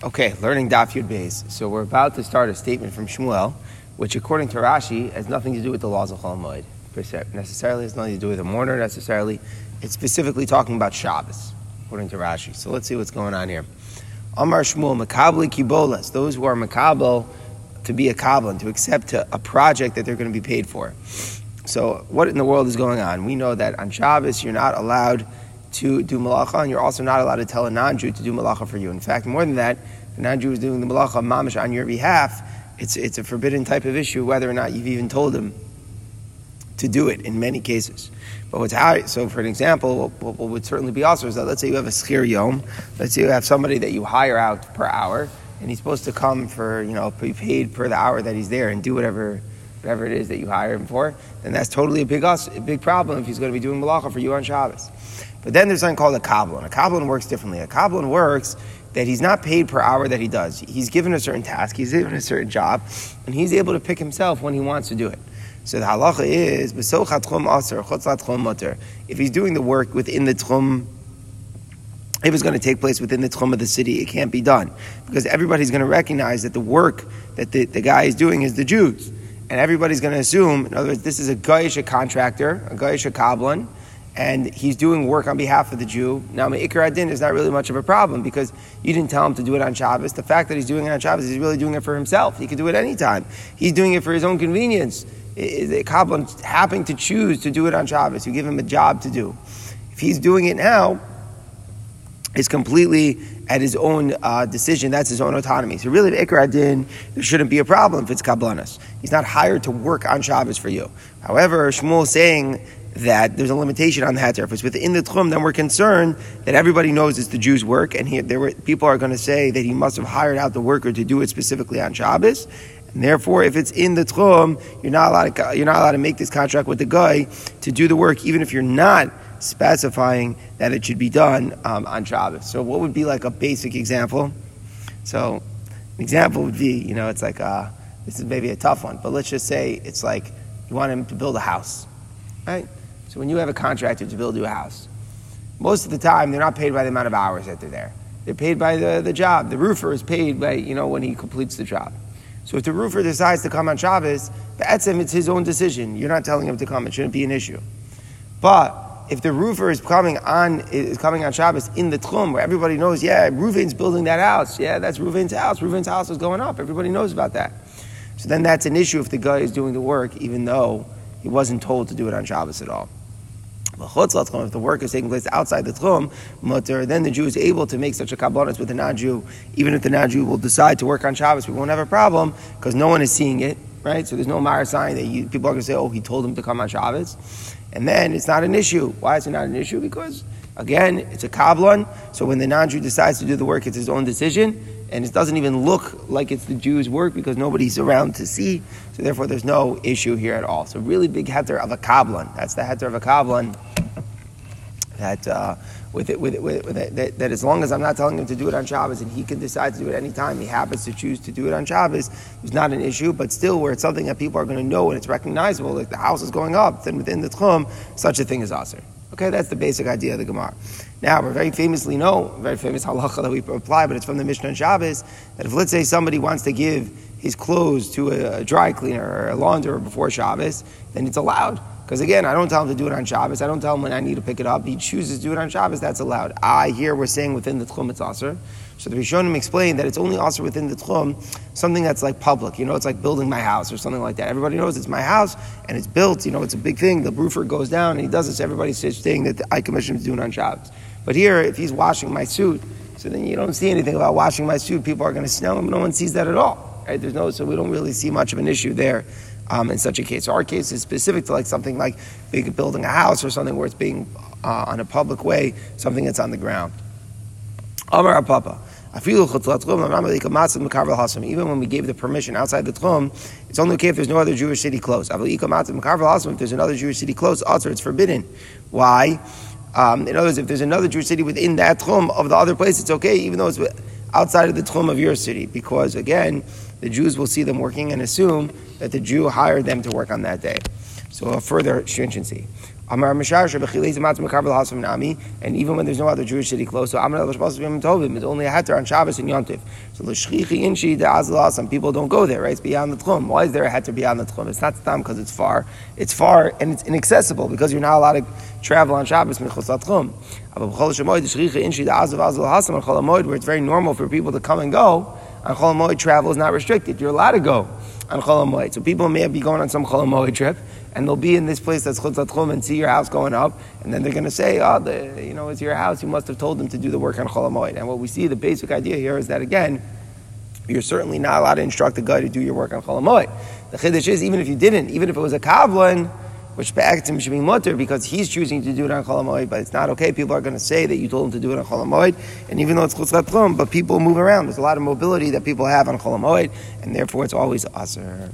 Okay, learning Daf Yud Beis. So we're about to start a statement from Shmuel, which according to Rashi has nothing to do with the laws of Chol Moed. Necessarily has nothing to do with the mourner, necessarily. It's specifically talking about Shabbos, according to Rashi. So let's see what's going on here. Amar Shmuel, Makabli Kibolas, those who are Makabel to be a Kabbalah, to accept a, a project that they're going to be paid for. So what in the world is going on? We know that on Shabbos you're not allowed to do malacha, and you're also not allowed to tell a non-Jew to do malacha for you. In fact, more than that, the non-Jew is doing the malacha mamish on your behalf. It's, it's a forbidden type of issue, whether or not you've even told him to do it in many cases. But what's how, so for an example, what, what, would certainly be also is that let's say you have a schir yom, let's say you have somebody that you hire out per hour, and he's supposed to come for, you know, be paid per the hour that he's there and do whatever whatever it is that you hire him for, then that's totally a big us, a big problem if he's going to be doing malacha for you on Shabbos. But then there's something called a kabbalah. A kabbalah works differently. A kabbalah works that he's not paid per hour that he does. He's given a certain task, he's given a certain job, and he's able to pick himself when he wants to do it. So the halacha is if he's doing the work within the tchum, if it's going to take place within the tchum of the city, it can't be done because everybody's going to recognize that the work that the, the guy is doing is the Jews, and everybody's going to assume, in other words, this is a goyish contractor, a goyish kablan, and he's doing work on behalf of the Jew. Now, Me'ikar Adin is not really much of a problem because you didn't tell him to do it on Shabbos. The fact that he's doing it on Shabbos, he's really doing it for himself. He can do it anytime. He's doing it for his own convenience. The Kabbalah happening to choose to do it on Shabbos. You give him a job to do. If he's doing it now, it's completely at his own uh, decision. That's his own autonomy. So really, the Ikar Adin, there shouldn't be a problem if it's Kablanas. He's not hired to work on Shabbos for you. However, Shmuel saying that there's a limitation on the heter. If it's within the tchum, then we're concerned that everybody knows it's the Jew's work, and he, were, people are going to say that he must have hired out the worker to do it specifically on Shabbos. And therefore, if it's in the tchum, you're not allowed to, you're not allowed to make this contract with the guy to do the work, even if you're not specifying that it should be done um, on Shabbos. So, what would be like a basic example? So, an example would be, you know, it's like uh, this is maybe a tough one, but let's just say it's like you want him to build a house, right? So when you have a contractor to build you a house, most of the time they're not paid by the amount of hours that they're there. They're paid by the, the job. The roofer is paid by, you know, when he completes the job. So if the roofer decides to come on Shabbos, etzem, it's his own decision. You're not telling him to come. It shouldn't be an issue. But if the roofer is coming on is coming on Shabbos in the Tchum, where everybody knows, yeah, Reuven's building that house. Yeah, that's Reuven's house. Reuven's house is going up. Everybody knows about that. So then that's an issue if the guy is doing the work, even though he wasn't told to do it on Shabbos at all. If the work is taking place outside the tchum, mutter, then the Jew is able to make such a kabbalah with the non-Jew. Even if the non-Jew will decide to work on Shabbos, we won't have a problem because no one is seeing it, right? So there's no maris ayin that you, people are going to say, oh, he told him to come on Shabbos. And then it's not an issue. Why is it not an issue? Because, again, it's a kabbalah. So when the non-Jew decides to do the work, it's his own decision and it doesn't even look like it's the Jews' work because nobody's around to see. So therefore, there's no issue here at all. So really big heter of a kablan. That's the heter of a kablan. That uh, with it, with it, with it, that, that, as long as I'm not telling him to do it on Shabbos and he can decide to do it anytime he happens to choose to do it on Shabbos, it's not an issue. But still, where it's something that people are going to know and it's recognizable, like the house is going up, then within the tchum, such a thing is aser. Okay, that's the basic idea of the Gemara. Now, we very famously know, very famous halacha that we apply, but it's from the Mishnah on Shabbos, that if let's say somebody wants to give his clothes to a, a dry cleaner or a launderer before Shabbos, then it's allowed. Because again, I don't tell him to do it on Shabbos. I don't tell him when I need to pick it up. He chooses to do it on Shabbos. That's allowed. I here we're saying within the tchum it's aser. So the Rishonim explained that it's only also within the Tchum, something that's like public. You know, it's like building my house or something like that. Everybody knows it's my house and it's built. You know, it's a big thing. The roofer goes down and he does this. Everybody's saying that I commission him to do it on Shabbos. But here, if he's washing my suit, so then you don't see anything about washing my suit. People are going to smell him. No one sees that at all. Right? There's no, so we don't really see much of an issue there um, in such a case. So our case is specific to like something like building a house or something where it's being uh, on a public way, something that's on the ground. Amar Papa. Even when we gave the permission outside the tchum, it's only okay if there's no other Jewish city close. If there's another Jewish city close, it's forbidden. Why? Um, in other words, if there's another Jewish city within that tchum of the other place, it's okay, even though it's outside of the tchum of your city, because again, the Jews will see them working and assume that the Jew hired them to work on that day. So a further stringency. And even when there's no other Jewish city close, so it's only a heter on Shabbos and Yontif. So Azla, some people don't go there, right? It's beyond the Tchum. Why is there a heter beyond the Tchum? It's not Stam because it's far. It's far and it's inaccessible because you're not allowed to travel on Shabbos Michos Tchum. Where it's very normal for people to come and go, on Chol travel is not restricted. You're allowed to go on Chol So people may be going on some Chol trip, and they'll be in this place that's Chutz and see your house going up, and then they're going to say, oh, the, you know, it's your house. You must have told them to do the work on Chol And what we see, the basic idea here is that again, you're certainly not allowed to instruct the guy to do your work on Chol The Chiddush is, even if you didn't, even if it was a Kavlan, which back to him should be mutter because he's choosing to do it on Chol but it's not okay. People are going to say that you told him to do it on Chol and even though it's Chutz Chum, but people move around. There's a lot of mobility that people have on Chol and therefore it's always Aser.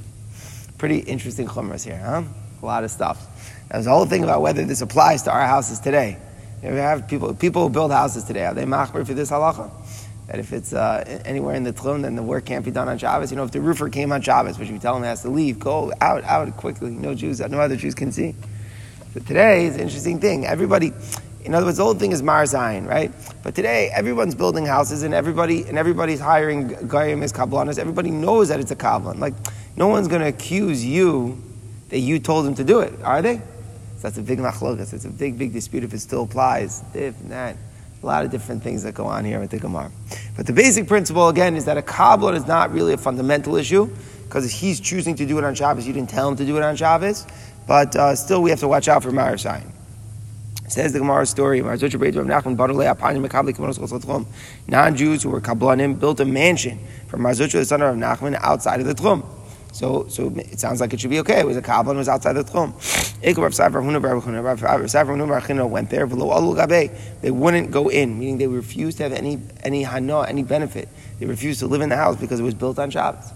Pretty interesting chumras here, huh? a lot of stuff. There's a whole thing about whether this applies to our houses today. You know, we have people, people who build houses today. Are they machmer for this halacha? That if it's uh, anywhere in the tchum, then the work can't be done on Shabbos. You know, if the roofer came on Shabbos, which you tell him he has to leave, go out, out quickly. No Jews, no other Jews can see. But today is an interesting thing. Everybody, in other words, the whole thing is maris ayin, right? But today, everyone's building houses, and everybody and everybody's hiring goyim as kablanas. Everybody knows that it's a kablan. Like, no one's going to accuse you that you told them to do it, are they? So that's a big machlokas. It's a big, big dispute if it still applies. If that, a lot of different things that go on here with the Gemara. But the basic principle again is that a kabbalah is not really a fundamental issue because he's choosing to do it on Shabbos. You didn't tell him to do it on Shabbos, but uh, still we have to watch out for Marasayin. Says the Gemara story, non-Jews who were kablanim built a mansion for Mar Zutra, the son of Nachman, outside of the Tchum. So, so it sounds like it should be okay. It was a kabbalah and was outside the tchum. went there. They wouldn't go in, meaning they refused to have any any hana, any benefit. They refused to live in the house because it was built on Shabbos.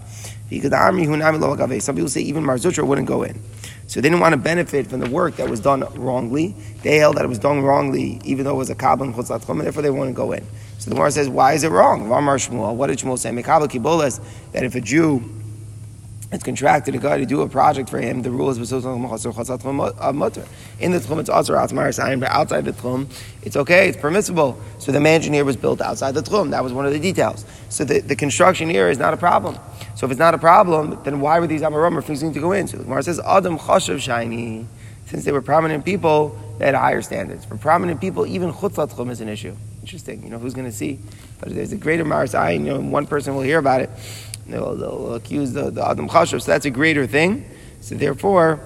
Some people say even Marzutra wouldn't go in. So they didn't want to benefit from the work that was done wrongly. They held that it was done wrongly, even though it was a kabbalah and therefore they wouldn't go in. So the Gemara says, why is it wrong? What did Shmuel say? That if a Jew it's contracted a guy to do a project for him, the rule is in the tchum it's also outside, but outside the tchum it's okay, it's permissible. So the mansion here was built outside the tchum. That was one of the details. So the, the construction here is not a problem. So if it's not a problem, then why were these Amoraim refusing to go in? So the Gemara says Adam chashav shiny. Since they were prominent people, they had higher standards. For prominent people, even chutzat tchum is an issue. Interesting. You know who's going to see? But there's a greater Maris You know, one person will hear about it they'll, they'll accuse the, the Adam Chashav. So that's a greater thing. So therefore,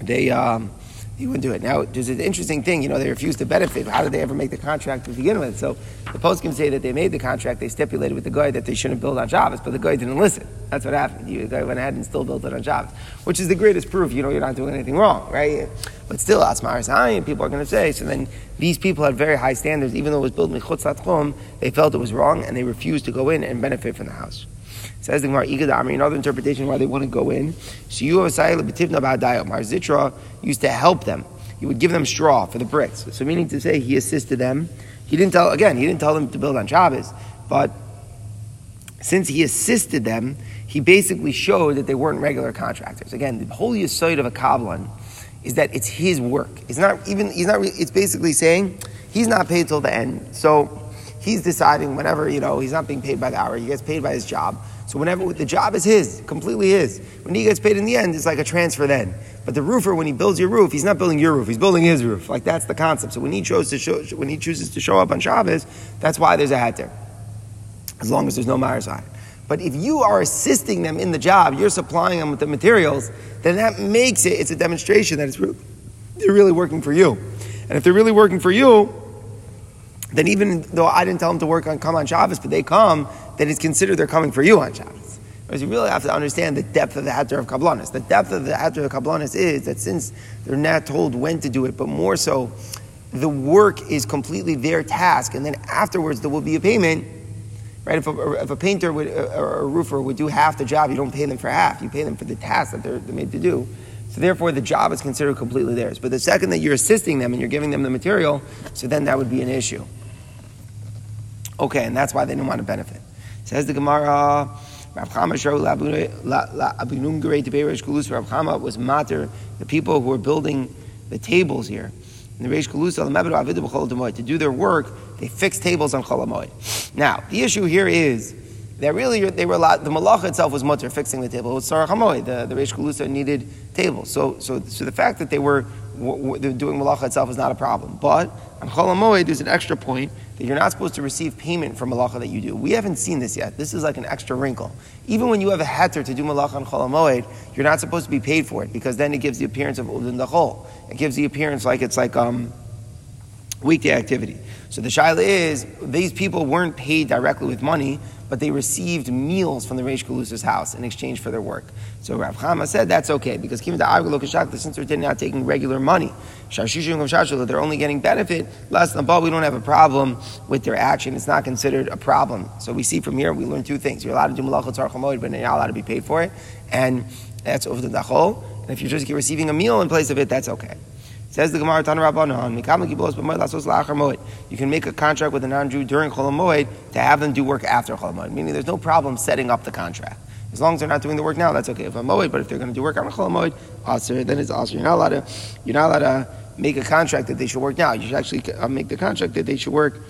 they, um, he wouldn't do it. Now, there's an interesting thing, you know, they refused to benefit. How did they ever make the contract to begin with? So the post can say that they made the contract, they stipulated with the guy that they shouldn't build on Shabbos, but the guy didn't listen. That's what happened. The guy went ahead and still built it on Shabbos, which is the greatest proof, you know, you're not doing anything wrong, right? But still, Asmar Zion, people are going to say, so then these people had very high standards, even though it was built in Chutz they felt it was wrong and they refused to go in and benefit from the house. Says the Gemara, Igad another interpretation why they to go in. Have a Betivna Ba'adayo. Mar Zutra used to help them. He would give them straw for the bricks. So meaning to say he assisted them. He didn't tell, again, he didn't tell them to build on Shabbos, but since he assisted them, he basically showed that they weren't regular contractors. Again, the whole side of a Kabbalah is that it's his work. It's not even, he's not, it's basically saying he's not paid till the end. So he's deciding whenever, you know, he's not being paid by the hour, he gets paid by his job. So whenever the job is his, completely his. When he gets paid in the end, it's like a transfer then. But the roofer, when he builds your roof, he's not building your roof; he's building his roof. Like that's the concept. So when he chose to show, when he chooses to show up on Shabbos, that's why there's a hat there. As long as there's no Marzai. But if you are assisting them in the job, you're supplying them with the materials, then that makes it, it's a demonstration that it's really, they're really working for you. And if they're really working for you, then even though I didn't tell them to work on come on Shabbos, but they come, then it's considered they're coming for you on Shabbos. Whereas you really have to understand the depth of the Hatter of Kabbalah. The depth of the Hatter of Kabbalah is that since they're not told when to do it, but more so, the work is completely their task, and then afterwards there will be a payment. Right? If a, if a painter would, or a roofer would do half the job, you don't pay them for half. You pay them for the task that they're, they're made to do. So therefore, the job is considered completely theirs. But the second that you're assisting them and you're giving them the material, so then that would be an issue. Okay, and that's why they didn't want to benefit. Says the Gemara, Rav Chama Rav Chama was matter, the people who were building the tables here. In the Reish Galusa, to do their work, they fixed tables on Cholamoid. Now, the issue here is that really they were the malacha itself was mutter fixing the table. It was Sarah Hamoy, the, the Reish Galusa needed tables. So, so, so the fact that they were, doing malacha itself is not a problem. But on Chol there's an extra point that you're not supposed to receive payment for malacha that you do. We haven't seen this yet. This is like an extra wrinkle. Even when you have a heter to do malacha on Chol you're not supposed to be paid for it because then it gives the appearance of udin dachol. It gives the appearance like it's like um, weekday activity. So the shaila is these people weren't paid directly with money, but they received meals from the Reish Galusa's house in exchange for their work. So Rav Chama said that's okay because given the since they're not taking regular money, they're only getting benefit less than but we don't have a problem with their action. It's not considered a problem. So we see from here we learn two things: you're allowed to do malachot tzarchamoid, but you're not allowed to be paid for it, and that's over the dachol. And if you're just receiving a meal in place of it, that's okay. Says the Gemara Tan Rabbanon, You can make a contract with a non-Jew during Chol to have them do work after Chol meaning there's no problem setting up the contract. As long as they're not doing the work now, that's okay. If I'm Moed, but if they're going to do work on Chol Moed, then it's also You're not allowed to. You're not allowed to make a contract that they should work now. You should actually uh, make the contract that they should work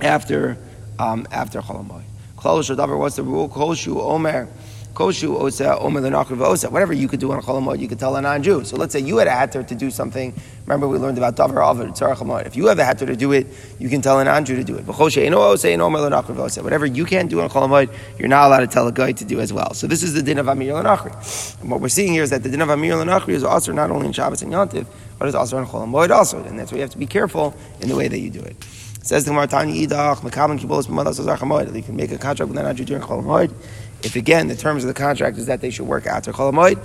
after um, after Chol Moed. Klal what's the rule? Kol Shu Omer. Koshu osa omer osa. Whatever you could do on a Cholamod, you could tell a non-Jew. So let's say you had a hatter to do something. Remember, we learned about davar avid tzarachamod. If you have a hatter to do it, you can tell a non-Jew to do it. Whatever you can't do on a Cholamod, you're not allowed to tell a guy to do as well. So this is the din of Amir Lanachri. And what we're seeing here is that the din of Amir Lanachri is also not only in Shabbos and Yontiv, but it's also on Cholamod also. And that's why you have to be careful in the way that you do it. Says the Gemara Tanya Idach, Mekabel Kibolos You can make a contract with an non-Jew during Cholamod. If again the terms of the contract is that they should work Cholamoid,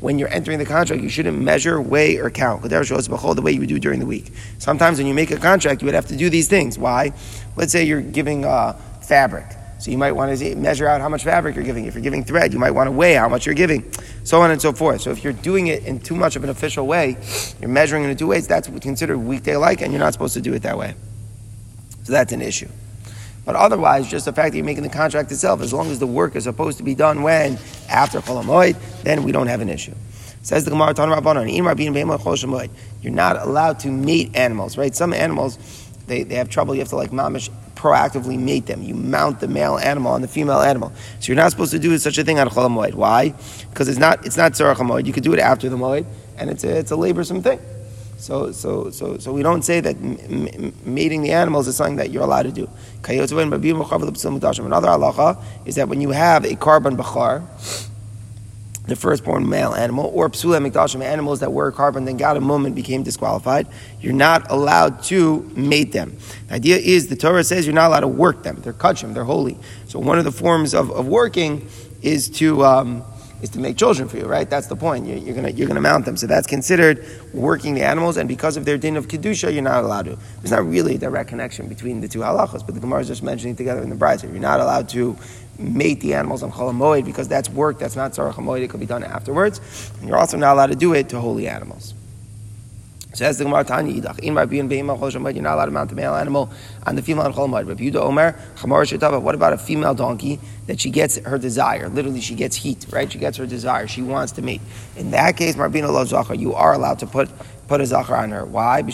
when you're entering the contract, you shouldn't measure, weigh, or count. The way you do during the week. Sometimes when you make a contract, you would have to do these things. Why? Let's say you're giving uh, fabric. So you might want to measure out how much fabric you're giving. If you're giving thread, you might want to weigh how much you're giving, so on and so forth. So if you're doing it in too much of an official way, you're measuring in two ways. That's considered weekday like, and you're not supposed to do it that way. So that's an issue. But otherwise, just the fact that you're making the contract itself, as long as the work is supposed to be done when? After Cholamoid, then we don't have an issue. Says the Gemara, Tan Rabbanon, You're not allowed to mate animals, right? Some animals, they, they have trouble. You have to like mamish proactively mate them. You mount the male animal on the female animal. So you're not supposed to do such a thing on Cholamoid. Why? Because it's not it's not Tzarach You could do it after the Moed, and it's a, it's a laborsome thing. So, so, so, so we don't say that mating the animals is something that you're allowed to do. Another halacha is that when you have a korban bachar, the firstborn male animal, or psula mikdashim animals that were korban then got a mum and became disqualified, you're not allowed to mate them. The idea is the Torah says you're not allowed to work them. They're kachim, they're holy. So one of the forms of, of working is to um, is to make children for you, right? That's the point. You're, you're, gonna you're gonna mount them. So that's considered working the animals, and because of their din of kedusha, you're not allowed to. There's not really a direct connection between the two halachas, but the Gemara is just mentioning together in the bride. You're not allowed to mate the animals on cholamoid because that's work. That's not tzarach It could be done afterwards, and you're also not allowed to do it to holy animals. Says the Gemara Yidach. In Beima Chol you're not allowed to mount the male animal on the female on Chol Rabbi Yehuda Omer Chamar Shetava. What about a female donkey that she gets her desire? Literally, she gets heat, right? She gets her desire. She wants to mate. In that case, Marbina loves Zachar. You are allowed to put put a zachar on her. Why? And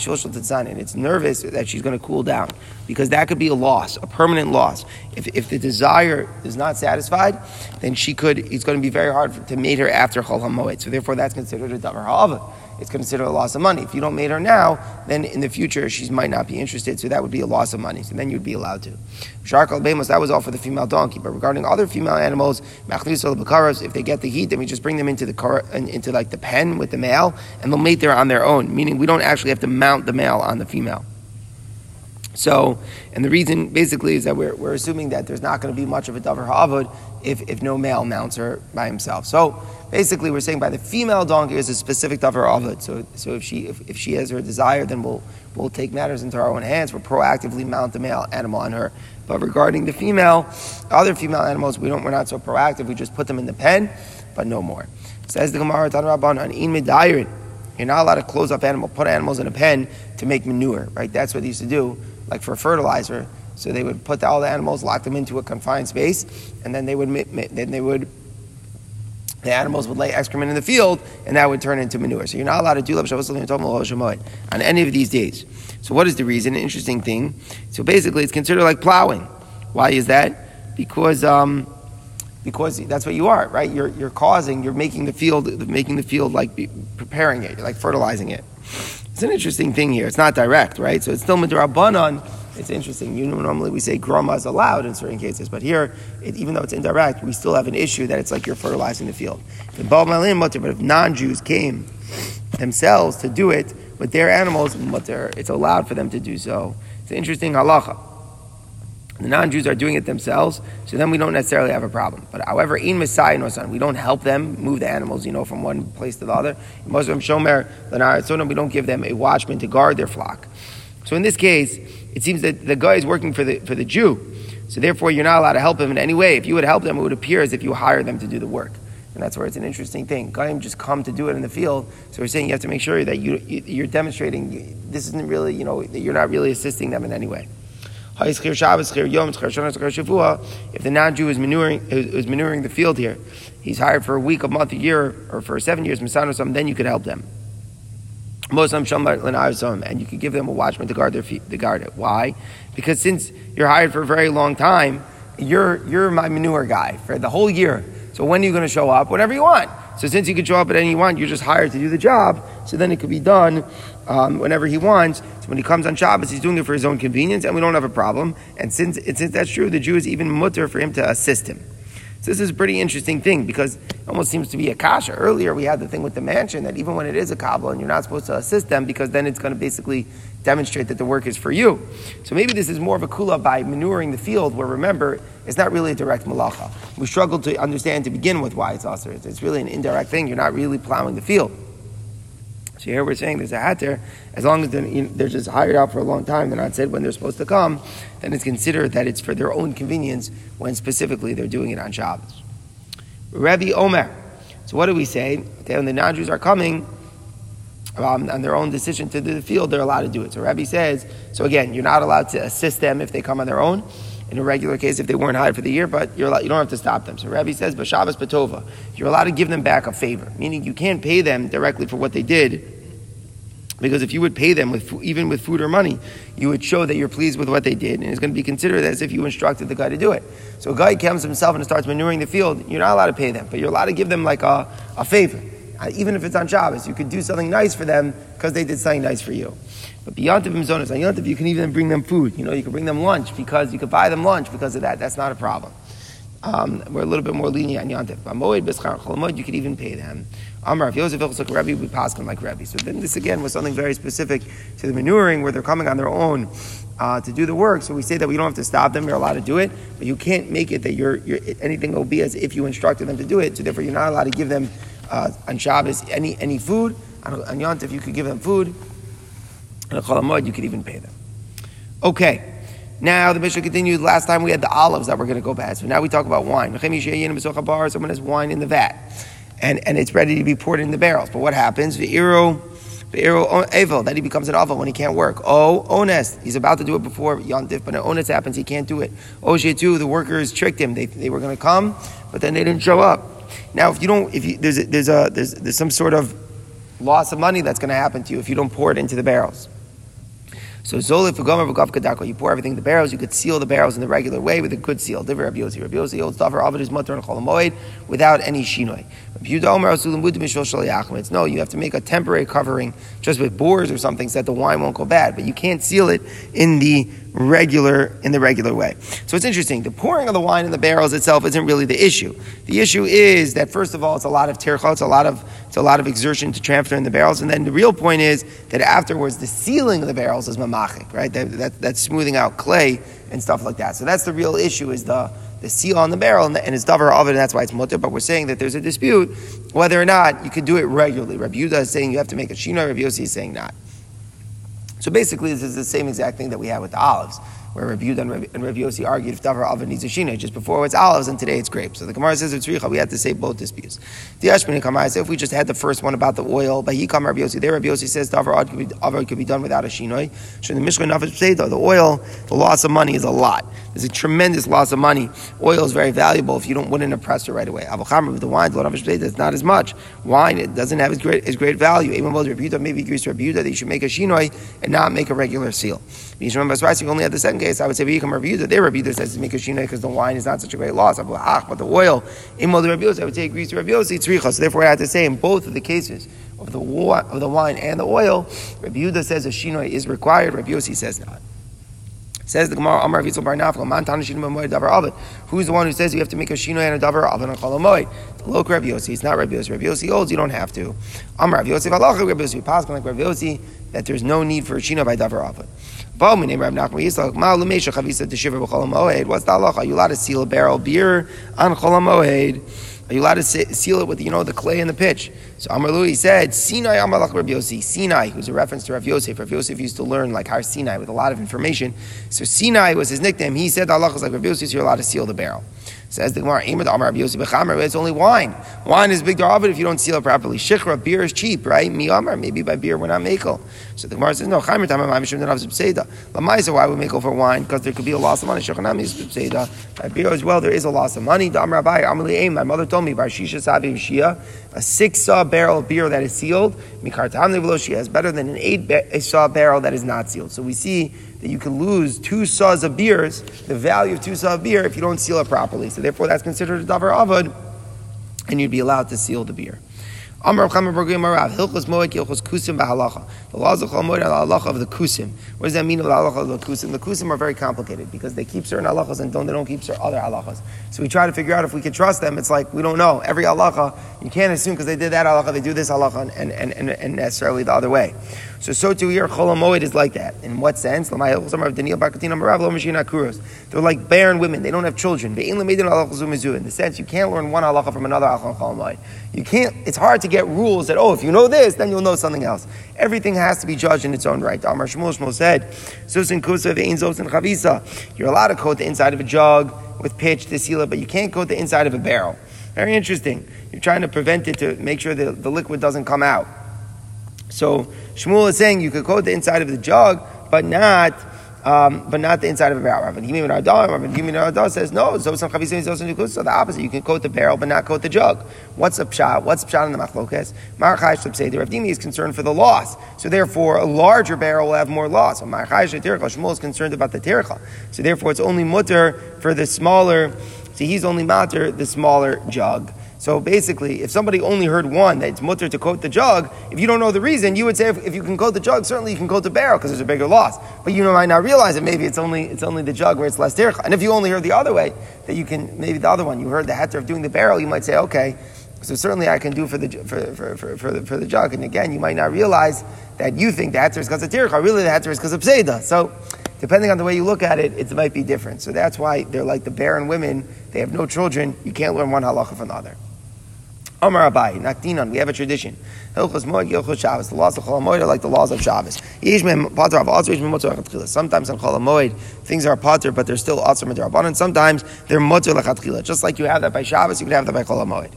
it's nervous that she's going to cool down because that could be a loss, a permanent loss. If, if the desire is not satisfied, then she could. It's going to be very hard to mate her after chol hamoed. So therefore, that's considered a davar ha'ava it's considered a loss of money. If you don't mate her now, then in the future she might not be interested, so that would be a loss of money. So then you'd be allowed to. Shark al that was all for the female donkey. But regarding other female animals, if they get the heat, then we just bring them into the car, into like the pen with the male, and they'll mate there on their own. Meaning we don't actually have to mount the male on the female. So, and the reason basically is that we're, we're assuming that there's not going to be much of a davar ha'avod if, if no male mounts her by himself. So, basically, we're saying by the female donkey is a specific davar ha'avod. So, so if she if, if she has her desire, then we'll we'll take matters into our own hands. We'll proactively mount the male animal on her. But regarding the female, other female animals, we don't we're not so proactive. We just put them in the pen, but no more. Says the Gemara Tan Rabban on in You're not allowed to close up animal, put animals in a pen to make manure, right? That's what they used to do like for fertilizer. So they would put all the animals, lock them into a confined space, and then they would then they would the animals would lay excrement in the field, and that would turn into manure. So you're not allowed to do on any of these days. So what is the reason? Interesting thing. So basically, it's considered like plowing. Why is that? Because um, because that's what you are, right? You're, you're causing, you're making the field, making the field like preparing it, like fertilizing it. It's an interesting thing here. It's not direct, right? So it's still midrabanan. It's interesting. You know, normally we say groma is allowed in certain cases, but here, it, even though it's indirect, we still have an issue that it's like you're fertilizing the field. But if non-Jews came themselves to do it with their animals, it's allowed for them to do so. It's an interesting halacha. The non-Jews are doing it themselves, so then we don't necessarily have a problem. But however, in Messiah no son, we don't help them move the animals, you know, from one place to the other. Of them shomer we don't give them a watchman to guard their flock. So in this case, it seems that the guy is working for the for the Jew, so therefore you're not allowed to help him in any way. If you would help them, it would appear as if you hire them to do the work. And that's where it's an interesting thing. Goyim just come to do it in the field. So we're saying you have to make sure that you, you're demonstrating this isn't really, you know, that you're not really assisting them in any way. If the non-Jew is manuring, is manuring the field here, he's hired for a week, a month, a year, or for seven years, or something, then you could help them. And you could give them a watchman to guard their feet, to guard it. Why? Because since you're hired for a very long time, you're, you're my manure guy for the whole year. So when are you going to show up? Whenever you want. So since you can show up at any you want, you're just hired to do the job. So then it could be done um, whenever he wants. So when he comes on Shabbos, he's doing it for his own convenience, and we don't have a problem. And since since that's true, the Jew is even mutter for him to assist him. So this is a pretty interesting thing because it almost seems to be a kasha. Earlier we had the thing with the mansion that even when it is a kabbalah and you're not supposed to assist them because then it's going to basically demonstrate that the work is for you. So maybe this is more of a kula by manuring the field where remember it's not really a direct malacha. We struggled to understand to begin with why it's also. It's really an indirect thing. You're not really plowing the field. So here we're saying there's a hatter, as long as they're, just hired out for a long time, they're not said when they're supposed to come, then it's considered that it's for their own convenience when specifically they're doing it on Shabbos. Rabbi Omer. So what do we say? That when the non-Jews are coming, um, on their own decision to the field, they're allowed to do it. So Rabbi says, so again, you're not allowed to assist them if they come on their own. In a regular case, if they weren't hired for the year, but you're allowed, you don't have to stop them. So Rabbi says, Bashabas Patova, you're allowed to give them back a favor, meaning you can't pay them directly for what they did because if you would pay them with even with food or money, you would show that you're pleased with what they did, and it's going to be considered as if you instructed the guy to do it. So a guy comes himself and starts manuring the field, you're not allowed to pay them, but you're allowed to give them like a, a favor. Uh, even if it's on Shabbos, you could do something nice for them because they did something nice for you. But beyond the Zonas, on Yontif, you can even bring them food. You know, you can bring them lunch because you could buy them lunch because of that. That's not a problem. Um, we're a little bit more lenient on Yontif. Moed, you could even pay them. Amar, if Yosef like Rebbe, we pass like Rebbe. So then this again was something very specific to the manuring where they're coming on their own uh, to do the work. So we say that we don't have to stop them, you're allowed to do it, but you can't make it that you're, you're anything will be as if you instructed them to do it. So therefore you're not allowed to give them uh, on Shabbos any, any food. On, on Yontif you could give them food. And a Cholamod you could even pay them. Okay. Now the Mishnah continued. Last time we had the olives that were going to go bad. So now we talk about wine. Someone has wine in the vat and, and it's ready to be poured in the barrels. But what happens? The Evel, that he becomes an Avel when he can't work. Oh, Ones, he's about to do it before Yontif, but an Ones happens, he can't do it. Too, the workers tricked him. They, they were going to come, but then they didn't show up. Now, if you don't, if you, there's, a, there's, a, there's, there's some sort of loss of money that's going to happen to you if you don't pour it into the barrels. So zolif v'gomer v'gav kadako. You pour everything in the barrels. You could seal the barrels in the regular way with a good seal. Divrei Rabbi Yossi. Rabbi Yossi holds davar avid is mutter without any shinoi. No, you have to make a temporary covering just with boards or something so that the wine won't go bad. But you can't seal it in the regular in the regular way. So it's interesting. The pouring of the wine in the barrels itself isn't really the issue. The issue is that first of all, it's a lot of tircha, it's a lot of it's a lot of exertion to transfer in the barrels, and then the real point is that afterwards the sealing of the barrels is mamachik, right? That, that, that's smoothing out clay and stuff like that. So that's the real issue is the the seal on the barrel and, it's davar and that's why it's mutter. But we're saying that there's a dispute whether or not you could do it regularly. Rabbi Yudah is saying you have to make a shino. Rabbi Yossi is saying not. So basically, this is the same exact thing that we had with the olives. Where Rabbi Yudan and Rabbi Yossi argued if davar avod needs a shina. Just before it's olives and today it's grapes. So the Gemara says it's richa. We have to say both disputes. The Ashmini Kamai says if we just had the first one about the oil, but he come Rabbi Yossi there. Rabbi Yossi says davar avod could be done without a shinoi. So the Mishnah Nafesh the oil, the loss of money is a lot. There's a tremendous loss of money. Oil is very valuable if you don't wouldn't impress it right away. Avochamra with the wine, the Nafesh it's not as much. Wine it doesn't have as great as great value. Even though Rabbi Yudah maybe agrees to Rabbi Yudah that you should make a shinoi and not make a regular seal. You only had the second case. I would say come Rabbi Yudah. Their Rabbi Yudah says to make a shinoi because the wine is not such a great loss. But the oil, in the Rabbi Yossi, I would say agrees to Rabbi Yossi, tzricha. So therefore, I have to say in both of the cases of the, of the wine and the oil, Rabbi Yudah says a shinoi is required. Rabbi Yossi says not. Says the Gemara, Amar Vitzel Bar Nafal, Man Tana Tanashim Moed Davar Avid. Who's the one who says you have to make a shino and a Davar Avid on Cholamoid? The local Rabbi Yossi. It's not Rabbi Yossi. Rabbi Yossi holds you don't have to. Amar Rabbi Yossi Valacha Rabbi Yossi. Pascal like Rabbi Yossi that there's no need for a shino by Davar Avid. What's the halacha? Are you allowed to seal a barrel beer on Cholamoid? Are you allowed to seal it with, you know, the clay and the pitch? So Amar Lui said, Sinai Amalach Rabbi Yossi. Sinai, who's a reference to Rav Yosef. Rav Yosef used to learn like Har Sinai with a lot of information. So Sinai was his nickname. He said, Allah is like Rav Yosef, so you're allowed to seal the barrel. Says the Gemara, it's only wine. Wine is big daravid if you don't seal it properly. Shikra, beer is cheap, right? Miyamar, maybe by beer we're not makel. So the Gemara says, no, Chaimer Tamar Mamishim Narav Zibseda. Lamaisa, why we makel for wine? Because there could be a loss of money. Shechanami is Zibseda. By beer as well, there is a loss of money. Dam Rabbi, Amali Aim, my mother told me, Bar Shisha Sabi Shia, a six saw barrel of beer that is sealed, Mikar Tamli Veloshia is better than an eight saw barrel that is not sealed. So we see that you can lose two saws of beers, the value of two saws of beer, if you don't seal it properly. So therefore, that's considered a davar avad, and you'd be allowed to seal the beer. The laws of are halacha of the Kusim. What does that mean, the halacha of the Kusim? The Kusim are very complicated because they keep certain halachas and don't, they don't keep certain other halachas. So we try to figure out if we can trust them. It's like we don't know. Every halacha, you can't assume because they did that halacha, they do this halacha, and, and, and necessarily the other way. So, so too here, Chol is like that. In what sense? They're like barren women. They don't have children. In the sense, you can't learn one halacha from another halacha You can't, it's hard to get rules that, oh, if you know this, then you'll know something else. Everything has to be judged in its own right. Amar Shmuel Shmuel said, You're allowed to coat the inside of a jug with pitch to seal it, but you can't coat the inside of a barrel. Very interesting. You're trying to prevent it to make sure that the liquid doesn't come out. So Shmuel is saying you could coat the inside of the jug, but not um, but not the inside of a barrel. Rabbi Yimi Rabbi says no. So some chavisim is also So the opposite. You can coat the barrel, but not coat the jug. What's a pshat? What's a pshat in the machlokes? Marachai say the Rabbi is concerned for the loss. So therefore, a larger barrel will have more loss. So Marachai Shmuel is concerned about the tircha. So therefore, it's only mutter for the smaller. So he's only matter the smaller jug. So basically, if somebody only heard one that it's mutter to coat the jug, if you don't know the reason, you would say if, if you can coat the jug, certainly you can coat the barrel because there's a bigger loss. But you might not realize that maybe it's only it's only the jug where it's less tircha. And if you only heard the other way, that you can maybe the other one you heard the heter of doing the barrel, you might say okay. So certainly I can do for the for, for, for, for, the, for the jug. And again, you might not realize that you think the heter is because of tircha. Really, the heter is because of pseida. So depending on the way you look at it, it might be different. So that's why they're like the barren women. They have no children. You can't learn one halacha from the other. Amar Abaye, Nakdinan, we have a tradition. Hilchos Moed, Hilchos Shabbos. The laws of Chol Moed are like the laws of Shabbos. Sometimes on Chol Moed, things are potter, but they're still Atzar. And sometimes they're Motor Lechatchila. Just like you have that by Shabbos, you can have that by Chol Moed.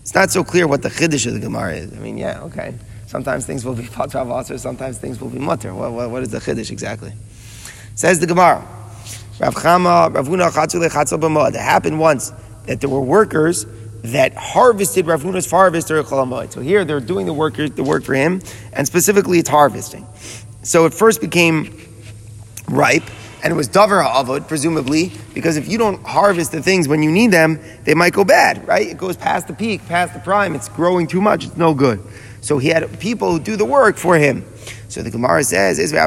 It's not so clear what the Chiddush of the Gemara is. I mean, yeah, okay. Sometimes things will be potter of Atzar, sometimes things will be Motor. What, what, what is the Chiddush exactly? Says the Gemara. Rav Chama, Rav Huna Chatzule Chatzul B'Moed. It happened once that there were workers that harvested Rav Huna's harvest during Chol So here they're doing the work, the work for him, and specifically it's harvesting. So it first became ripe, and it was davar avod, presumably, because if you don't harvest the things when you need them, they might go bad, right? It goes past the peak, past the prime. It's growing too much. It's no good. So he had people who do the work for him. So the Gemara says, You're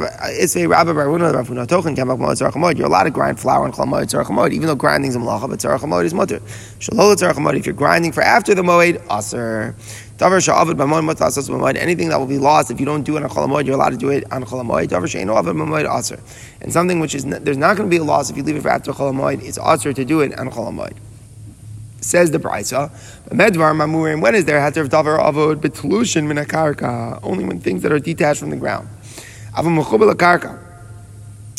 allowed to grind flour and chlamod tzarach even though grinding is a malacha, but tzarach is mutter. Shalol tzarach If you're grinding for after the moed, aser. Davar sha'avad b'moed mutasas b'moed. Anything that will be lost if you don't do it on cholamoid, you're allowed to do it on cholamoid. Davar she'eno avad b'moed aser. And something which is there's not going to be a loss if you leave it for after cholamoid. It's aser to do it on cholamoid. Says the Brisa, Medvar Mamurim, when is there Hatter of Davar Avod Betlushin Minakarka? Only when things that are detached from the ground. Avamuchubel Karka.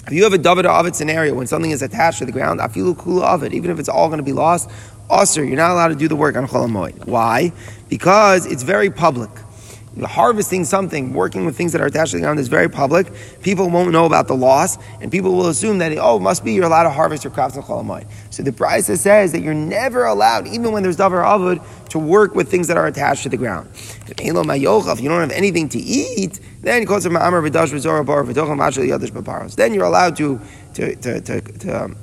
If you have a Davar Avod scenario when something is attached to the ground, afilu kula it, even if it's all going to be lost, also you're not allowed to do the work on Cholamoid. Why? Because it's very public harvesting something, working with things that are attached to the ground is very public. People won't know about the loss, and people will assume that, oh, must be you're allowed to harvest your crops in Cholamoid. So the Brisa says that you're never allowed, even when there's Davar Avud, to work with things that are attached to the ground. If you don't have anything to eat, then you're allowed to, to, to, to, um,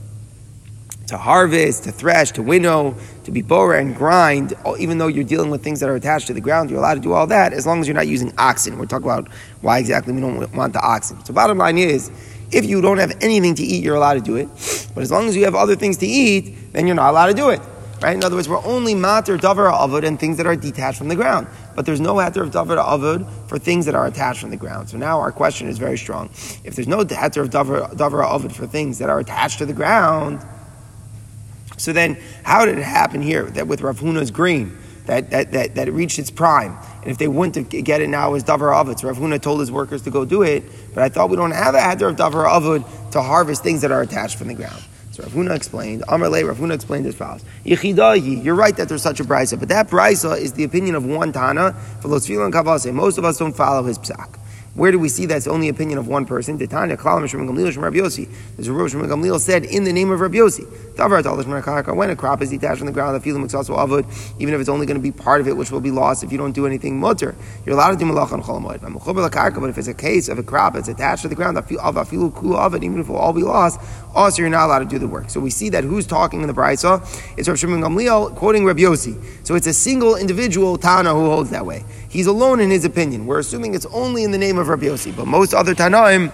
to harvest, to thresh, to winnow, to be bora and grind, even though you're dealing with things that are attached to the ground, you're allowed to do all that as long as you're not using oxen. We're talking about why exactly we don't want the oxen. So bottom line is, if you don't have anything to eat, you're allowed to do it. But as long as you have other things to eat, then you're not allowed to do it. Right? In other words, we're only matter davar avod and things that are detached from the ground. But there's no heter of davar avod for things that are attached from the ground. So now our question is very strong. If there's no heter of davar avod for things that are attached to the ground, so then, how did it happen here that with Rav Huna's grain, that, that, that, that it reached its prime? And if they wouldn't get it now as Davar Avod, so Rav Huna told his workers to go do it, but I thought we don't have a Hadar of Davar Avod to harvest things that are attached from the ground. So Rav Huna explained, Amar Le, Rav Huna explained as follows. Yechidahi, you're right that there's such a brisa, but that brisa is the opinion of one Tana. Most of us don't follow his psak. Where do we see that's only opinion of one person? Titania, Klalam, Shem Gamliel, Shem Rabbi Yossi. A Rabbi Shem Gamliel said in the name of Rabbi Yossi. When a crop is detached from the ground, the field also avod, even if it's only going to be part of it, which will be lost if you don't do anything mutter. You're allowed to do malach on cholamoid. But if it's a case of a crop that's attached to the ground, afilu kulu avod, even if it will all be lost, also you're not allowed to do the work. So we see that who's talking in the brisa? It's Rabbi Shimon Gamliel quoting Rabbi Yossi. So it's a single individual Tana who holds that way. He's alone in his opinion. We're assuming it's only in the name of Rabbi Yossi, but most other Tanaim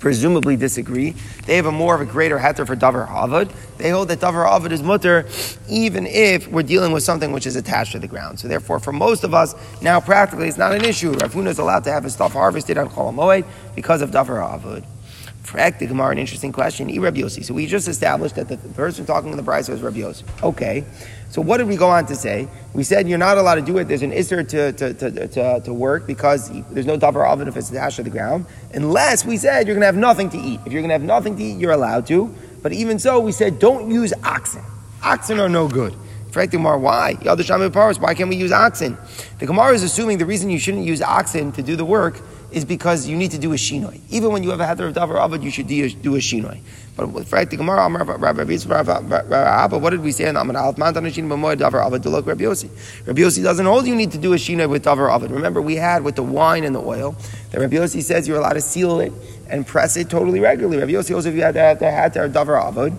presumably disagree. They have a more of a greater heter for davar avad. They hold that davar avad is mutter, even if we're dealing with something which is attached to the ground. So therefore, for most of us, now practically it's not an issue. Rav Huna is allowed to have his stuff harvested on Chol because of davar avad. Correct. The Gemara, an interesting question. Rabbi Yossi. So we just established that the person talking in the price was Yossi. Okay. So what did we go on to say? We said you're not allowed to do it. There's an isser to, to, to, to, to work because there's no davar oven if it's attached to the ground. Unless we said you're going to have nothing to eat. If you're going to have nothing to eat, you're allowed to. But even so, we said don't use oxen. Oxen are no good. Correct, Gemara, why? Why can't we use oxen? The Gemara is assuming the reason you shouldn't use oxen to do the work is because you need to do a shinoi. Even when you have a heter of davar avad, you should do a, shinoi. But with fact, the Gemara, what did we say in Amar Alf? Man tanashin b'moed davar avad delok Rabbi Yossi. Rabbi Yossi doesn't hold you need to do a shinoi with davar avad. Remember, we had with the wine and the oil that Rabbi Yossi says you're allowed to seal it and press it totally regularly. Rabbi Yossi also, if you had the heter of davar avad,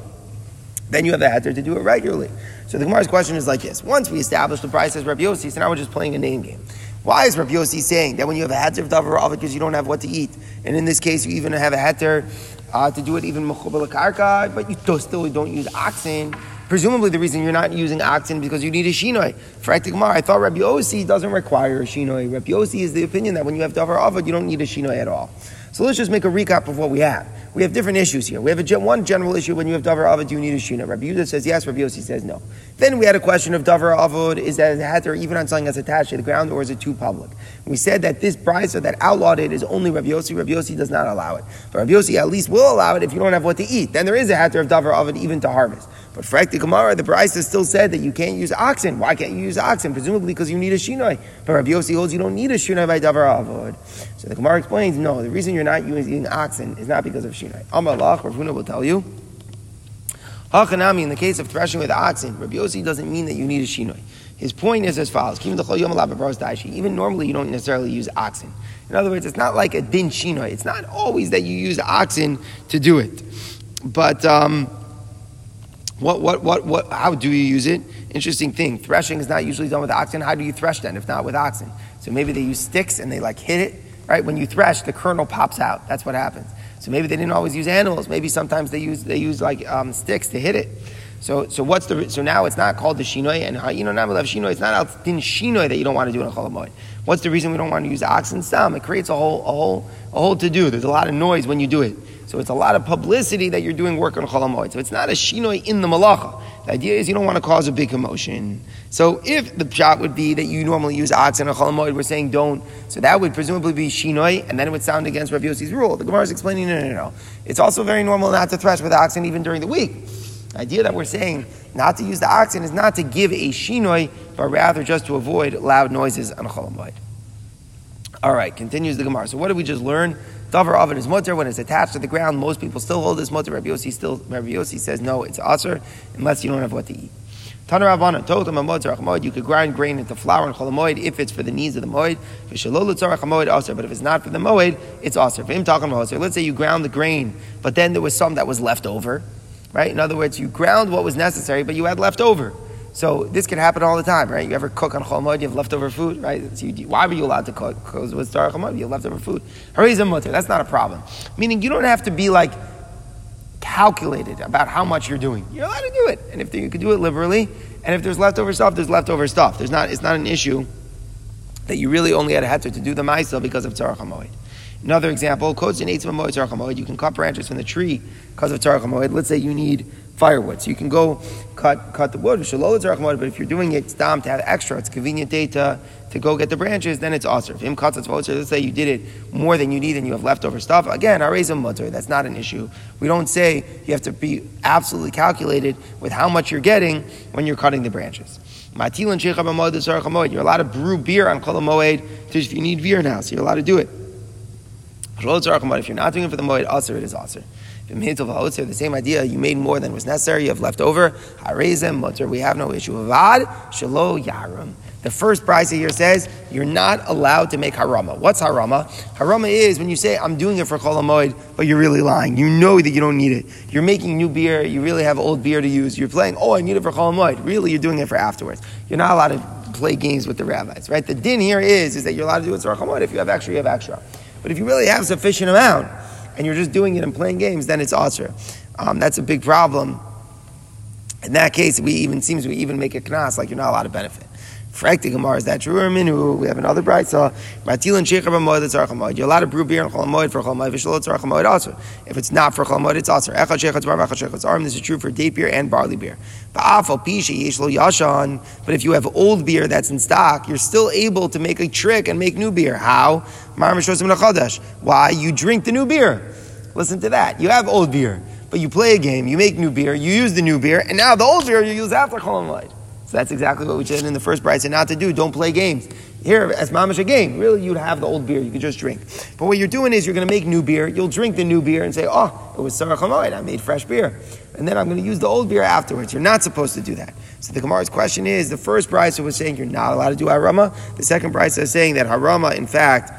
then you have the heter to do it regularly. So the Gemara's question is like this: Once we establish the price as Rabbi Yossi, so now we're just playing a name game. Why is Rabbi Yossi saying that when you have a heter of davar avad because you don't have what to eat, and in this case you even have a heter uh, to do it even mechubel karka, but you still don't use oxen. Presumably the reason you're not using oxen because you need a shinoi. For I thought Rabbi Yossi doesn't require a shinoi. Rabbi Yossi is the opinion that when you have davar avad, you don't need a shinoi at all. So let's just make a recap of what we have. We have different issues here. We have a, one general issue when you have davar avod, do you need a shina? Rabbi Yehuda says yes. Rabbi Yossi says no. Then we had a question of davar avod: is that a heter even on something that's attached to the ground, or is it too public? We said that this brisa that outlawed it is only Rabbi Yossi. Rabbi Yossi does not allow it, but Rabbi Yossi at least will allow it if you don't have what to eat. Then there is a heter of davar avod even to harvest. But the Gemara, the Brisa still said that you can't use oxen. Why can't you use oxen? Presumably because you need a shinoi. But Rabbi Yossi holds you don't need a shinoi by davar avod. So the Gemara explains, no, the reason you're not using oxen is not because of shinoi. Amalach, Rav Huna will tell you. Hachanami, in the case of threshing with oxen, Rabbi Yossi doesn't mean that you need a shinoi. His point is as follows: Even normally, you don't necessarily use oxen. In other words, it's not like a din shinoi. It's not always that you use oxen to do it. But um, what, what, what, what, how do you use it? Interesting thing. Threshing is not usually done with oxen. How do you thresh then, if not with oxen? So maybe they use sticks and they like hit it, right? When you thresh, the kernel pops out. That's what happens. So maybe they didn't always use animals. Maybe sometimes they use, they use like um, sticks to hit it. So, so what's the, so now it's not called the shinoi, and uh, you know, not shinoi, it's not out din shinoi that you don't want to do in a cholamoid. What's the reason we don't want to use oxen? Stam, it creates a whole, a whole, a whole to do. There's a lot of noise when you do it. So it's a lot of publicity that you're doing work on Chol So it's not a shinoi in the malacha. The idea is you don't want to cause a big commotion. So if the shot would be that you normally use oxen and a Chol we're saying don't. So that would presumably be shinoi, and then it would sound against Rav Yossi's rule. The Gemara is explaining, no, no, no. It's also very normal not to thresh with oxen even during the week. The idea that we're saying not to use the oxen is not to give a shinoi, but rather just to avoid loud noises on Chol All right, continues the Gemara. So what did we just learn? Davar oven is mutter when it's attached to the ground. Most people still hold this mutter. Rabbi Yossi still Rabbi Yossi says no, it's aser unless you don't have what to eat. Tana Rabbana told him a You could grind grain into flour and cholamoid if it's for the needs of the moed. But if it's not for the moed, it's aser. Let's say you ground the grain, but then there was some that was left over, right? In other words, you ground what was necessary, but you had left over. So this can happen all the time, right? You ever cook on Chol you have leftover food, right? So you, why were you allowed to cook? Because it was Tzara Chol you have leftover food. That's not a problem. Meaning you don't have to be like calculated about how much you're doing. You're allowed to do it. And if you can do it liberally, and if there's leftover stuff, there's leftover stuff. There's not, it's not an issue that you really only had a heter to do the ma'isa because of Tzara Chol Another example, you can cut branches from the tree because of Tzara Let's say you need firewood. So you can go cut cut the wood, but if you're doing it stam to have extra, it's convenient data to go get the branches, then it's aser. If its let's say you did it more than you need and you have leftover stuff, again, I raise a mutter, that's not an issue. We don't say you have to be absolutely calculated with how much you're getting when you're cutting the branches. You're allowed to brew beer on Kol if you need beer now, so you're allowed to do it. If you're not doing it for the moed, aser, it is aser. The same idea, you made more than was necessary, you have left over. we have no issue. Avad, shalo. The first price here says you're not allowed to make harama. What's harama? Harama is when you say I'm doing it for kol but you're really lying. You know that you don't need it. You're making new beer. You really have old beer to use. You're playing. Oh, I need it for kol Really, you're doing it for afterwards. You're not allowed to play games with the rabbis, right? The din here is is that you're allowed to do it for kol If you have extra, you have extra. But if you really have sufficient amount, and you're just doing it and playing games, then it's asr. Um, that's a big problem. In that case, we even seems we even make a knas like you're not allowed to benefit. Frekti Gemara, is that true or minu? We have another bright so Matil and Sheikh Moed it's Moed. You're allowed to brew beer and Chol Moed for Chol Moed, Vishal it's Moed also. If it's not for Chol it's also. Echad Sheikh Bar Echad Sheikh Arm. This is true for date beer and barley beer. Ba'afal Pisha Yeshlo Yashan. But if you have old beer that's in stock, you're still able to make a trick and make new beer. How? Why? You drink the new beer. Listen to that. You have old beer, but you play a game, you make new beer, you use the new beer, and now the old beer you use after Chol Moed. So that's exactly what we said in the first bright. Said not to do. Don't play games. Here, as mamash a game, really, you'd have the old beer. You could just drink. But what you're doing is you're going to make new beer. You'll drink the new beer and say, "Oh, it was sarach hamoed. I made fresh beer," and then I'm going to use the old beer afterwards. You're not supposed to do that. So the Gemara's question is: the first brisa was saying you're not allowed to do harama. The second brisa is saying that harama, in fact,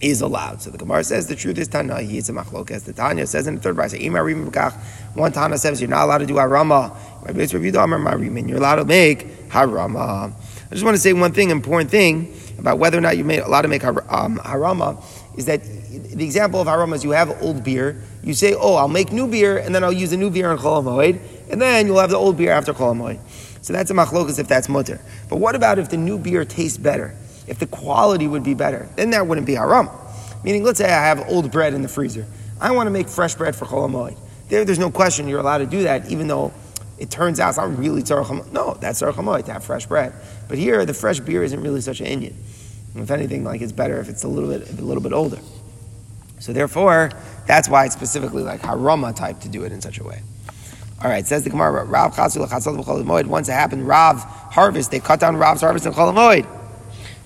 is allowed. So the Gemara says the truth is Tana. He is a machlok. As the Tanya says in the third brisa, one Tana says you're not allowed to do harama. You're allowed to make harama. I just want to say one thing, important thing about whether or not you're allowed to make um, harama is that the example of harama is you have old beer. You say, oh, I'll make new beer, and then I'll use the new beer in Chol and then you'll have the old beer after Chol So that's a machlokas if that's mutter. But what about if the new beer tastes better? If the quality would be better, then that wouldn't be harama. Meaning, let's say I have old bread in the freezer. I want to make fresh bread for Chol There, there's no question you're allowed to do that, even though it turns out it's not really tzarech No, that's tzarech to have fresh bread. But here, the fresh beer isn't really such an inyan. If anything, like it's better if it's a little bit a little bit older. So therefore, that's why it's specifically like harama type to do it in such a way. All right, says the Gemara, Rav Chasul Once it happened, Rav harvest, they cut down Rav's harvest in Cholamoid.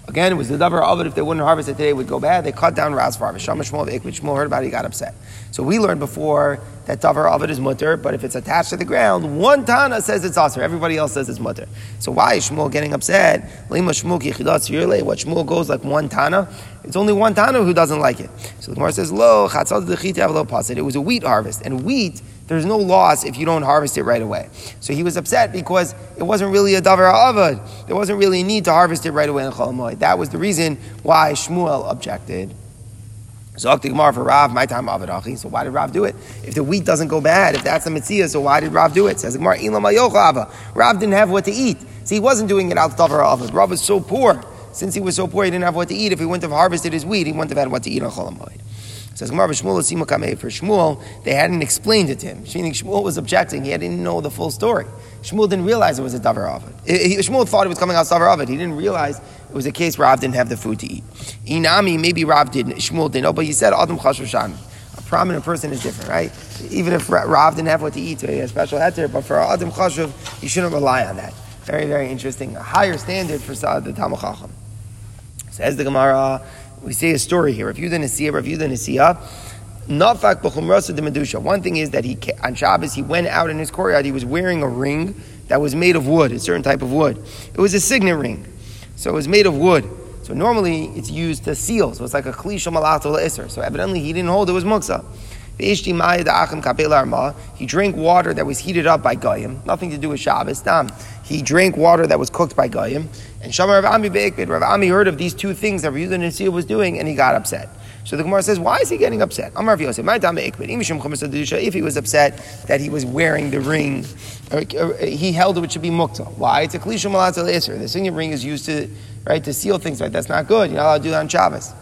Again, it was the davar of it. If they wouldn't harvest it today, it would go bad. They cut down Rav's harvest. Shamash Shmuel Shmuel heard about it, he got upset. So we learned before that of it is mutter, but if it's attached to the ground, one Tana says it's aser. Everybody else says it's mutter. So why is Shmuel getting upset? Lema Shmuel Kichidat What Shmuel goes like one Tana? It's only one Tana who doesn't like it. So the Gemara says, Lo. It was a wheat harvest, and wheat there's no loss if you don't harvest it right away. So he was upset because it wasn't really a davar avad. There wasn't really a need to harvest it right away in Chol That was the reason why Shmuel objected. So Rav, my time avadachi. So why did Rav do it? If the wheat doesn't go bad, if that's the mitzvah, so why did Rav do it? Says Gemara, Rav didn't have what to eat. So he wasn't doing it out davar avad. Rav was so poor. Since he was so poor, he didn't have what to eat. If he wouldn't have harvested his wheat, he wouldn't have had what to eat on Chol Says Gemara, Shmuel Simu Kameh. For Shmuel, they hadn't explained it to him. Meaning Shmuel was objecting. He didn't know the full story. Shmuel didn't realize it was a davar avid. Shmuel thought it was coming out of davar avid. He didn't realize it was a case where Rav didn't have the food to eat. Inami, maybe Rav didn't. Shmuel didn't know, but he said Adam Chashushami. A prominent person is different, right? Even if Rav didn't have what to eat, so he had a special heter, but for Adam Chashuv, you shouldn't rely on that. Very, very interesting. A higher standard for the Talmud Chacham. Says the Gemara, we say a story here. See it, if you didn't see it, Nafak b'chumrasa de medusha. One thing is that he on Shabbos he went out in his courtyard. He was wearing a ring that was made of wood, a certain type of wood. It was a signet ring, so it was made of wood. So normally it's used to seal. So it's like a klisha malato iser. So evidently he didn't hold it was muksa. He drank water that was heated up by Goyim, nothing to do with Shabbos. Damn. He drank water that was cooked by Goyim. And Shamar Rav Ami Be'ekbid, Rav Ami heard of these two things that Rav Yehuda was doing, and he got upset. So the Gemara says, why is he getting upset? Amar Yosef, my If he was upset that he was wearing the ring, or, he held it which should be mukta. Why? It's a klisha malatza The signet ring is used to right to seal things. Right? That's not good. You're not allowed to do that on Shabbos.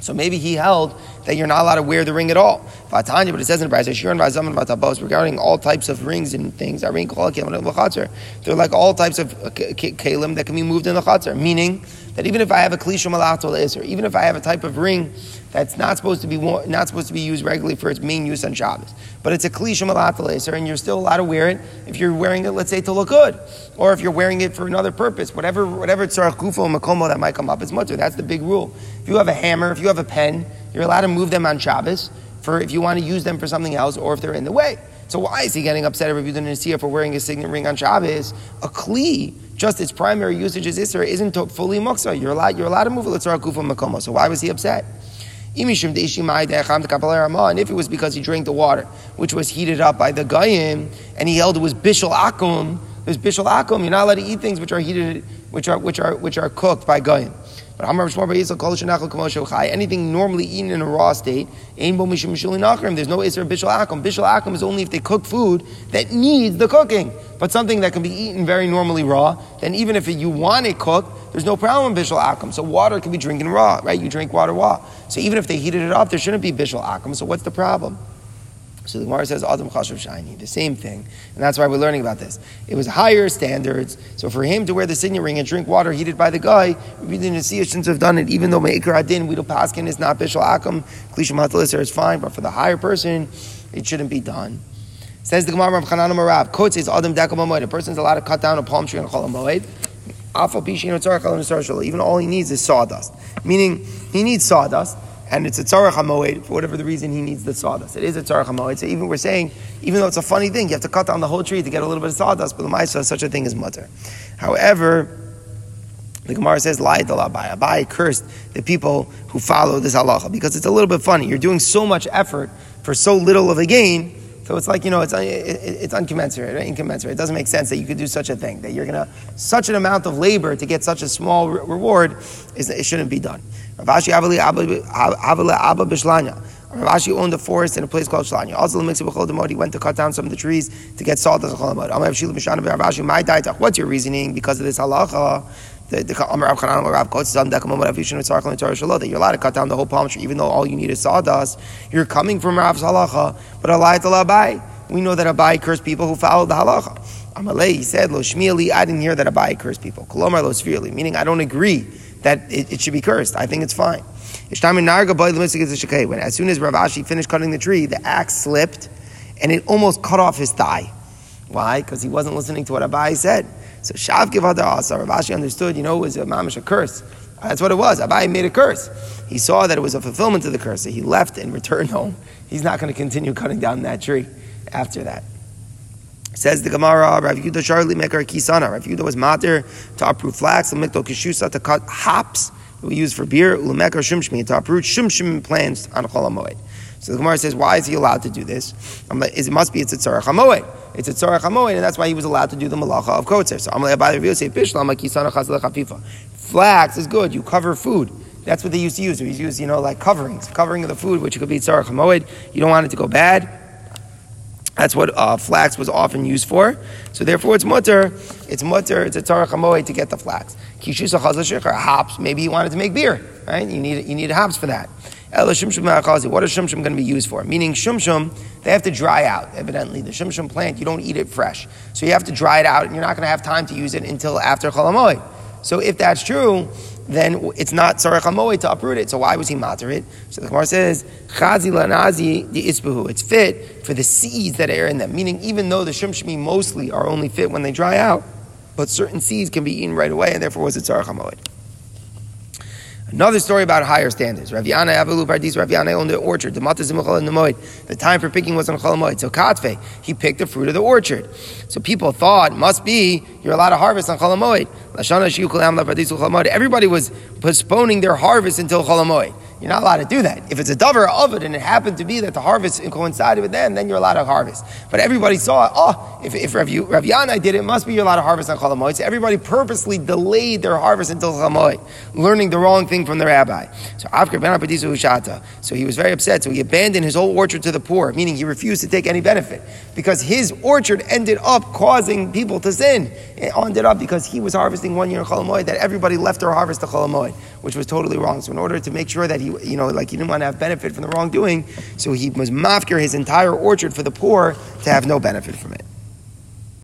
So maybe he held that you're not allowed to wear the ring at all. But it says in the Brisa, regarding all types of rings and things, they're like all types of uh, kalim that can be moved in the chatzar, meaning that even if I have a klisha malato or even if I have a type of ring that's not supposed to be not supposed to be used regularly for its main use on Shabbos, but it's a klisha malato and you're still allowed to wear it if you're wearing it, let's say, to look good, or if you're wearing it for another purpose, whatever whatever tzarach kufo makomo that might come up, it's mutter. That's the big rule. If you have a hammer, if you have a pen, you're allowed to move them on Shabbos for if you want to use them for something else or if they're in the way. So why is he getting upset at Rabbi Nasiya for wearing a signet ring on Shabbos? A kli, just its primary usage as Isra, isn't fully muksa. You're allowed, you're allowed to move it Litzara Kufa Makomo. So why was he upset? And if it was because he drank the water, which was heated up by the Goyim, and he held it was Bishal Akum, there's Bishal Akum, you're not allowed to eat things which are heated, which are, which are, which are cooked by Goyim. Anything normally eaten in a raw state, there's no Isra Bishal Akum. Bishal Akum is only if they cook food that needs the cooking. But something that can be eaten very normally raw, then even if you want it cooked, there's no problem with Bishal Akum. So water can be drinking raw, right? You drink water raw. So even if they heated it up, there shouldn't be Bishal Akum. So what's the problem? So the Gemara says Adam Chashav Shiny, the same thing, and that's why we're learning about this. It was higher standards. So for him to wear the signet ring and drink water heated by the guy, we didn't see it shouldn't have done it. Even though Meikar Adin, we do Paskin is not Bishal Akum, Klisha Matalisar is fine, but for the higher person, it shouldn't be done. Says the Gemara of Chananam Marab, Quote says Adam Dekamoed. A person's allowed to cut down a palm tree and call a moed. Even all he needs is sawdust. Meaning, he needs sawdust and it's a tzarech hamoed for whatever the reason he needs the sawdust. It is a tzarech hamoed. So even we're saying, even though it's a funny thing, you have to cut down the whole tree to get a little bit of sawdust. But the ma'isa, such a thing is mutter. However, the Gemara says, "Lie to Abaye." Abaye cursed the people who follow this halacha because it's a little bit funny. You're doing so much effort for so little of a gain. So it's like you know, it's it's uncommensurate, right? incommensurate. It doesn't make sense that you could do such a thing. That you're gonna such an amount of labor to get such a small re- reward is it shouldn't be done. Rav Ashi Abba Bishlanya. Rav Ashi owned a forest in a place called Shlanya. Also, He went to cut down some of the trees to get salt as a chol Rav Ashi. What's your reasoning because of this halacha? That you're allowed to cut down the whole palm tree even though all you need is sawdust. You're coming from Rav's halacha, but Allah Abaye. We know that Abaye cursed people who followed the halacha. Amalei, he said, Lo Shmieli, I didn't hear that Abaye cursed people. Kolomar Lo Sfirli, meaning I don't agree that it, it, should be cursed. I think it's fine. When as soon as Rav Ashi finished cutting the tree, the axe slipped and it almost cut off his thigh. Why? Because he wasn't listening to what Abaye said. So Shav Givada Asa, Rav Ashi understood, you know, it was a mamish a curse. That's what it was. Abaye made a curse. He saw that it was a fulfillment of the curse. So he left and returned home. He's not going to continue cutting down that tree after that. Says the Gemara, Rav Yudah Sharli Mekar Kisana. Rav Yudah was mater to uproot flax, Lamikto Kishusa to cut hops that we use for beer, Lamekar Shumshmi to uproot Shumshim plants on Cholamoid. So the Gemara says, why is he allowed to do this? Like, it must be it's a tzarech hamoed. It's a tzarech hamoed, and that's why he was allowed to do the malacha of kotzer. So I'm like, by the say, Flax is good. You cover food. That's what they used to use. They used use, you know, like coverings, covering of the food, which could be tzarech hamoed. You don't want it to go bad. That's what uh, flax was often used for. So therefore, it's mutter. It's mutter. It's a tzarech hamoed to get the flax. Kishusa chazashich or hops. Maybe you wanted to make beer, right? You need you need hops for that. Ela shumshum ma'achazi. What is shumshum going to be used for? Meaning shumshum, they have to dry out. Evidently, the shumshum plant, you don't eat it fresh. So you have to dry it out, and you're not going to have time to use it until after cholamoy. So if that's true, then it's not tzarech hamoed to uproot it. So why was he matter it? So the Gemara says, chazi lanazi the isbuhu. It's fit for the seeds that are in them. Meaning, even though the shumshmi mostly are only fit when they dry out, but certain seeds can be eaten right away, and therefore was it tzarech hamoed. Another story about higher standards. Rav Yannai Avalu Pardis, Rav owned the orchard. The The time for picking was on Chol So Katfe, he picked the fruit of the orchard. So people thought, must be, you're allowed to harvest on Chol Everybody was postponing their harvest until Chol you're not allowed to do that. If it's a dover of it and it happened to be that the harvest coincided with them, then you're allowed to harvest. But everybody saw, oh, if, if Rav, Rav Yannai did it, it must be you're allowed to harvest on Cholamoy. So everybody purposely delayed their harvest until Cholamoy, learning the wrong thing from the rabbi. So Avkar ben Hushata. So he was very upset. So he abandoned his whole orchard to the poor, meaning he refused to take any benefit. Because his orchard ended up causing people to sin. It ended up because he was harvesting one year in Cholamoy that everybody left their harvest to Cholamoy, which was totally wrong. So in order to make sure that he you know, like he didn't want to have benefit from the wrongdoing, so he was mafkir his entire orchard for the poor to have no benefit from it.